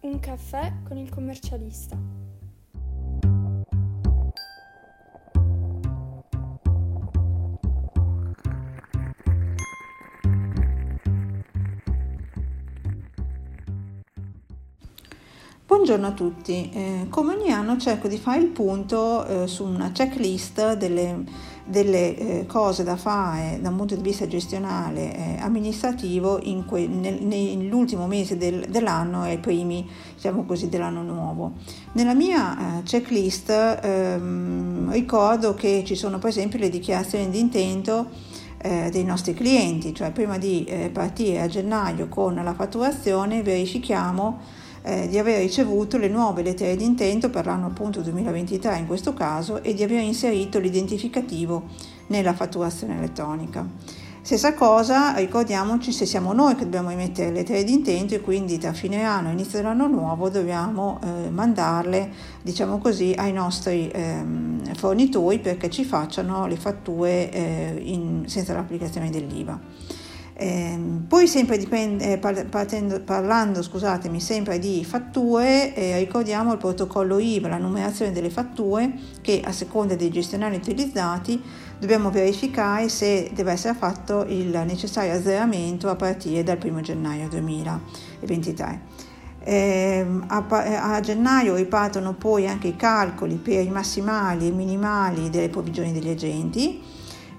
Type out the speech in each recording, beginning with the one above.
Un caffè con il commercialista. Buongiorno a tutti, eh, come ogni anno cerco di fare il punto eh, su una checklist delle, delle eh, cose da fare da un punto di vista gestionale e amministrativo in que, nel, nell'ultimo mese del, dell'anno e i primi diciamo così, dell'anno nuovo. Nella mia eh, checklist ehm, ricordo che ci sono per esempio le dichiarazioni di intento eh, dei nostri clienti, cioè prima di eh, partire a gennaio con la fatturazione verifichiamo eh, di aver ricevuto le nuove lettere di intento per l'anno appunto 2023 in questo caso e di aver inserito l'identificativo nella fatturazione elettronica. Stessa cosa, ricordiamoci se siamo noi che dobbiamo emettere le lettere di intento e quindi tra fine anno e inizio dell'anno nuovo dobbiamo eh, mandarle, diciamo così, ai nostri ehm, fornitori perché ci facciano le fatture eh, in, senza l'applicazione dell'IVA. Eh, poi sempre dipende, eh, partendo, parlando scusatemi, sempre di fatture, eh, ricordiamo il protocollo IVA, la numerazione delle fatture che a seconda dei gestionali utilizzati dobbiamo verificare se deve essere fatto il necessario azzeramento a partire dal 1 gennaio 2023. Eh, a, a, gennaio ripartono poi anche i calcoli per i massimali e minimali delle provvigioni degli agenti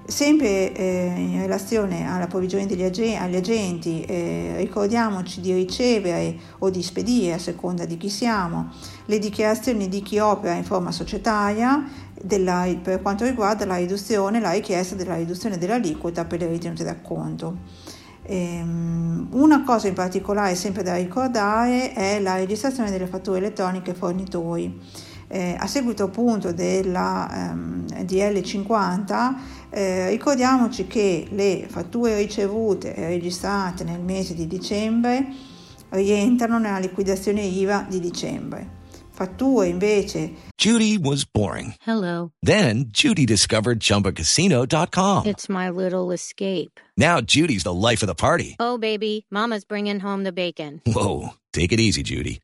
Sempre eh, in relazione alla provvigione degli ag- agli agenti, eh, ricordiamoci di ricevere o di spedire, a seconda di chi siamo, le dichiarazioni di chi opera in forma societaria della, per quanto riguarda la la richiesta della riduzione dell'aliquota per le ritenute d'acconto. Ehm, una cosa in particolare sempre da ricordare è la registrazione delle fatture elettroniche fornitori. Eh, a seguito appunto della ehm, DL50 eh, ricordiamoci che le fatture ricevute e registrate nel mese di dicembre rientrano nella liquidazione IVA di dicembre. Fatture invece Judy was boring. Hello. Then Judy discovered chumbacasino.com. It's my little escape. Now Judy's the life of the party. Oh baby, mama's bringing home the bacon. Whoa, take it easy Judy.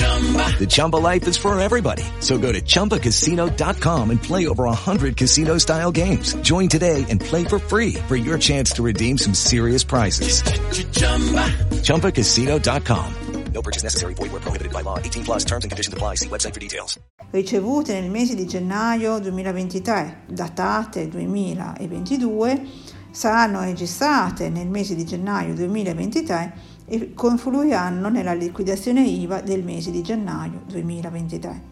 The Chumba life is for everybody. So go to ChumbaCasino.com and play over 100 casino style games. Join today and play for free for your chance to redeem some serious prizes. ChumbaCasino.com. No purchase necessary. Void were prohibited by law. 18 plus terms and conditions apply. See website for details. Ricevute nel mese di gennaio 2023, datate 2022, saranno registrate nel mese di gennaio 2023 e confluiranno nella liquidazione IVA del mese di gennaio 2023.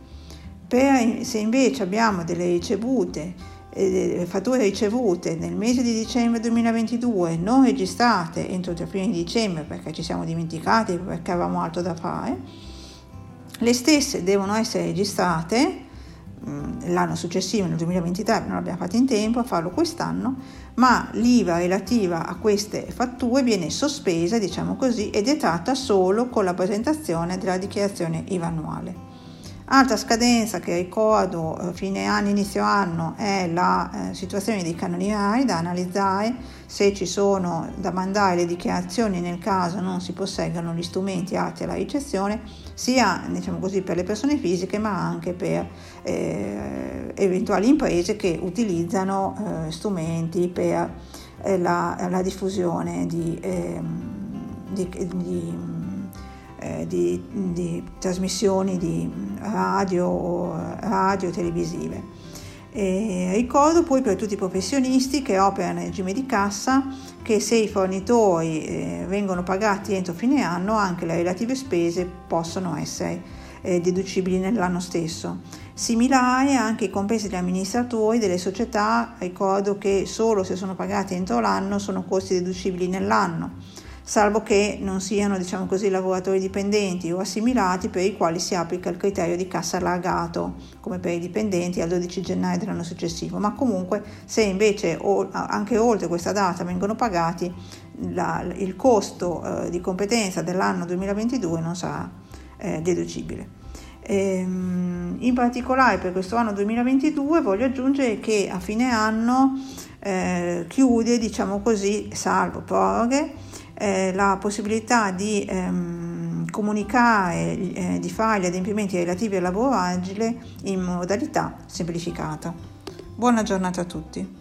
Per, se invece abbiamo delle ricevute, eh, fatture ricevute nel mese di dicembre 2022 non registrate entro il fine di dicembre perché ci siamo dimenticati, perché avevamo altro da fare, le stesse devono essere registrate mm, l'anno successivo, nel 2023, non abbiamo fatto in tempo a farlo quest'anno, ma l'IVA relativa a queste fatture viene sospesa, diciamo così, ed è tratta solo con la presentazione della dichiarazione IVA annuale. Altra scadenza che ricordo eh, fine anno, inizio anno è la eh, situazione dei canoni RAI da analizzare. Se ci sono da mandare le dichiarazioni nel caso non si posseggano gli strumenti atti alla ricezione sia diciamo così, per le persone fisiche ma anche per eh, eventuali imprese che utilizzano eh, strumenti per eh, la, la, diffusione di, ehm, di, di eh, di, di, trasmissioni di radio radio televisive. E ricordo poi per tutti i professionisti che operano in regime di cassa che se i fornitori eh, vengono pagati entro fine anno anche le relative spese possono essere eh, deducibili nell'anno stesso. Similare anche i compensi degli amministratori delle società, ricordo che solo se sono pagati entro l'anno sono costi deducibili nell'anno, salvo che non siano diciamo così, lavoratori dipendenti o assimilati per i quali si applica il criterio di cassa allargato, come per i dipendenti al 12 gennaio dell'anno successivo, ma comunque se invece anche oltre questa data vengono pagati, la, il costo eh, di competenza dell'anno 2022 non sarà eh, deducibile. Ehm, in particolare per questo anno 2022 voglio aggiungere che a fine anno eh, chiude, diciamo così, salvo proroghe, eh, la possibilità di ehm, comunicare, eh, di fare gli adempimenti relativi al lavoro agile in modalità semplificata. Buona giornata a tutti.